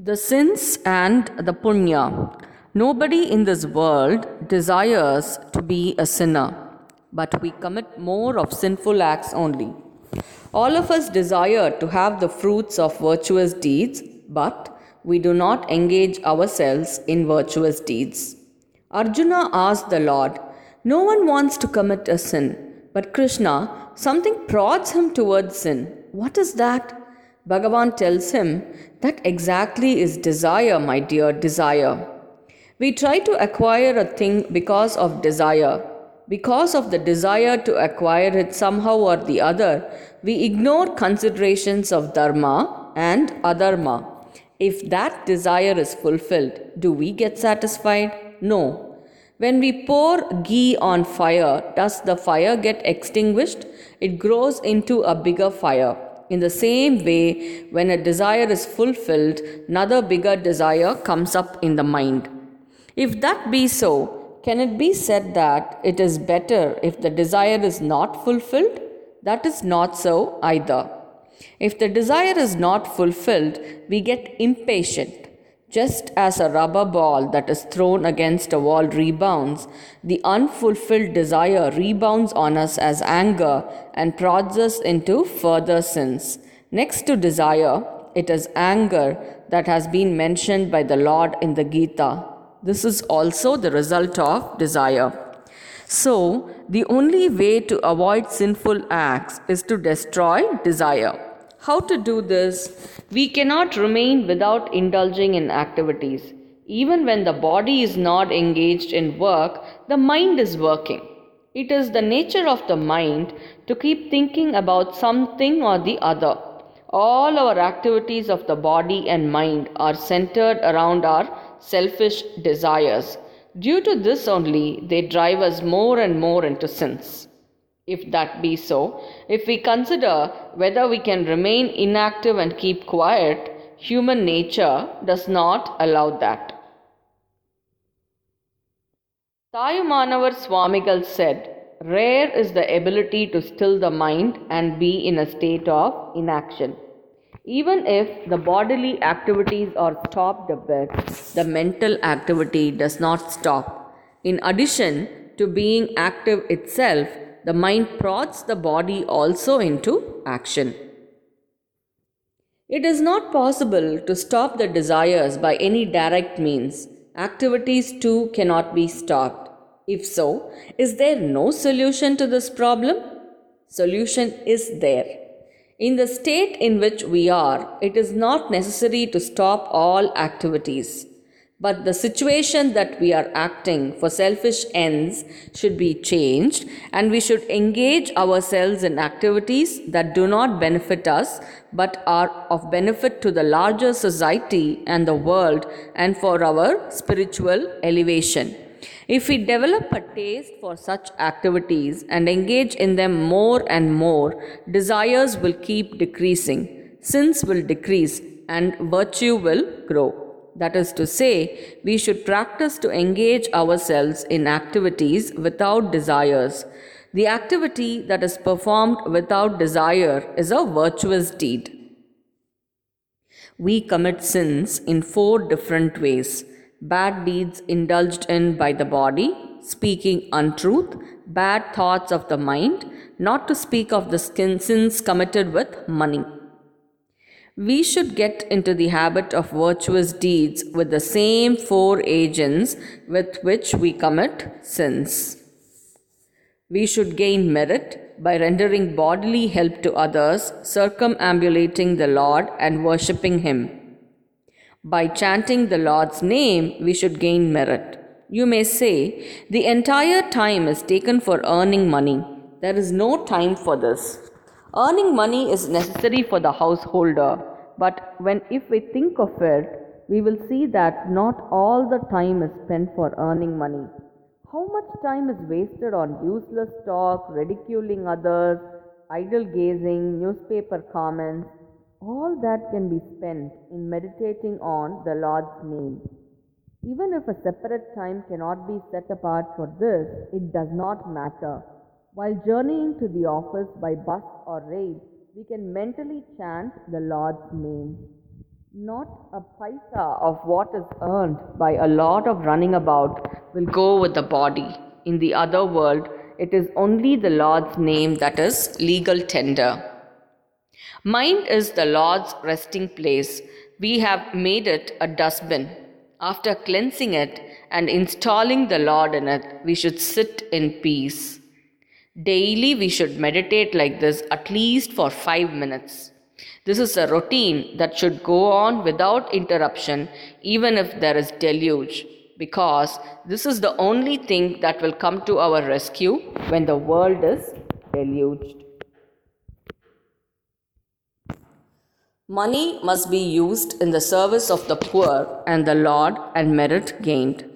The sins and the punya. Nobody in this world desires to be a sinner, but we commit more of sinful acts only. All of us desire to have the fruits of virtuous deeds, but we do not engage ourselves in virtuous deeds. Arjuna asked the Lord, No one wants to commit a sin, but Krishna, something prods him towards sin. What is that? Bhagavan tells him that exactly is desire, my dear, desire. We try to acquire a thing because of desire. Because of the desire to acquire it somehow or the other, we ignore considerations of dharma and adharma. If that desire is fulfilled, do we get satisfied? No. When we pour ghee on fire, does the fire get extinguished? It grows into a bigger fire. In the same way, when a desire is fulfilled, another bigger desire comes up in the mind. If that be so, can it be said that it is better if the desire is not fulfilled? That is not so either. If the desire is not fulfilled, we get impatient. Just as a rubber ball that is thrown against a wall rebounds, the unfulfilled desire rebounds on us as anger and prods us into further sins. Next to desire, it is anger that has been mentioned by the Lord in the Gita. This is also the result of desire. So, the only way to avoid sinful acts is to destroy desire. How to do this? We cannot remain without indulging in activities. Even when the body is not engaged in work, the mind is working. It is the nature of the mind to keep thinking about something or the other. All our activities of the body and mind are centered around our selfish desires. Due to this only, they drive us more and more into sins. If that be so, if we consider whether we can remain inactive and keep quiet, human nature does not allow that. Tayumanavar Swamigal said, Rare is the ability to still the mind and be in a state of inaction. Even if the bodily activities are stopped a bit, the mental activity does not stop. In addition to being active itself, the mind prods the body also into action. It is not possible to stop the desires by any direct means. Activities too cannot be stopped. If so, is there no solution to this problem? Solution is there. In the state in which we are, it is not necessary to stop all activities. But the situation that we are acting for selfish ends should be changed, and we should engage ourselves in activities that do not benefit us but are of benefit to the larger society and the world and for our spiritual elevation. If we develop a taste for such activities and engage in them more and more, desires will keep decreasing, sins will decrease, and virtue will grow. That is to say, we should practice to engage ourselves in activities without desires. The activity that is performed without desire is a virtuous deed. We commit sins in four different ways bad deeds indulged in by the body, speaking untruth, bad thoughts of the mind, not to speak of the skin sins committed with money. We should get into the habit of virtuous deeds with the same four agents with which we commit sins. We should gain merit by rendering bodily help to others, circumambulating the Lord and worshipping Him. By chanting the Lord's name, we should gain merit. You may say, the entire time is taken for earning money. There is no time for this. Earning money is necessary for the householder, but when if we think of it, we will see that not all the time is spent for earning money. How much time is wasted on useless talk, ridiculing others, idle gazing, newspaper comments? All that can be spent in meditating on the Lord's name. Even if a separate time cannot be set apart for this, it does not matter. While journeying to the office by bus or rail, we can mentally chant the Lord's name. Not a paisa of what is earned by a lot of running about will go with the body. In the other world, it is only the Lord's name that is legal tender. Mind is the Lord's resting place. We have made it a dustbin. After cleansing it and installing the Lord in it, we should sit in peace. Daily, we should meditate like this at least for five minutes. This is a routine that should go on without interruption, even if there is deluge, because this is the only thing that will come to our rescue when the world is deluged. Money must be used in the service of the poor and the Lord and merit gained.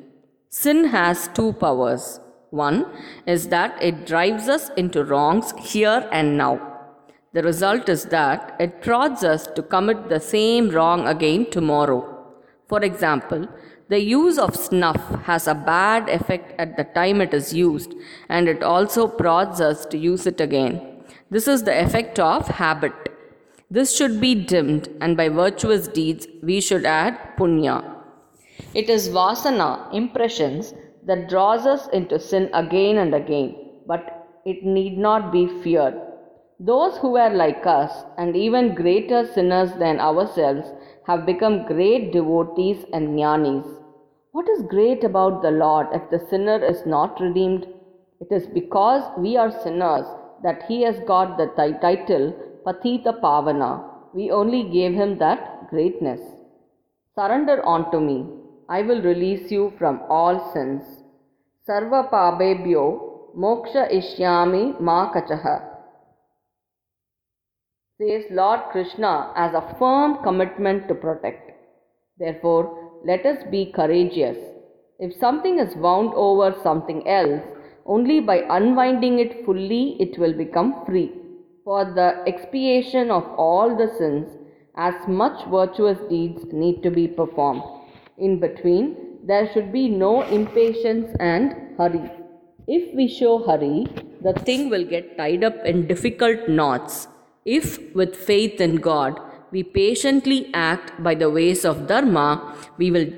Sin has two powers. One is that it drives us into wrongs here and now. The result is that it prods us to commit the same wrong again tomorrow. For example, the use of snuff has a bad effect at the time it is used, and it also prods us to use it again. This is the effect of habit. This should be dimmed, and by virtuous deeds, we should add punya. It is vasana, impressions, that draws us into sin again and again, but it need not be feared. Those who were like us and even greater sinners than ourselves have become great devotees and jnanis. What is great about the Lord if the sinner is not redeemed? It is because we are sinners that he has got the t- title Patita Pavana. We only gave him that greatness. Surrender unto me. I will release you from all sins. Sarva papebhyo moksha ishyami ma kachaha says Lord Krishna as a firm commitment to protect. Therefore, let us be courageous. If something is wound over something else, only by unwinding it fully it will become free. For the expiation of all the sins, as much virtuous deeds need to be performed. In between, there should be no impatience and hurry. If we show hurry, the thing will get tied up in difficult knots if, with faith in God, we patiently act by the ways of Dharma, we will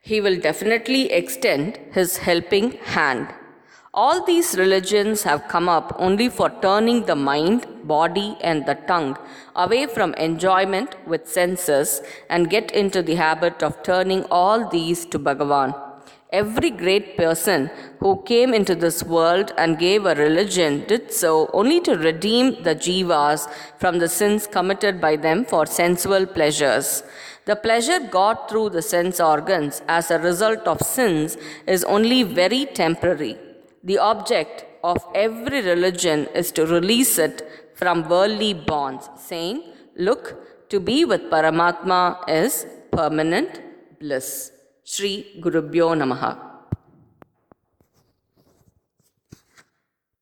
he will definitely extend his helping hand. All these religions have come up only for turning the mind, body, and the tongue away from enjoyment with senses and get into the habit of turning all these to Bhagavan. Every great person who came into this world and gave a religion did so only to redeem the jivas from the sins committed by them for sensual pleasures. The pleasure got through the sense organs as a result of sins is only very temporary. The object of every religion is to release it from worldly bonds, saying, Look, to be with Paramatma is permanent bliss. Sri Gurubhyo Namaha.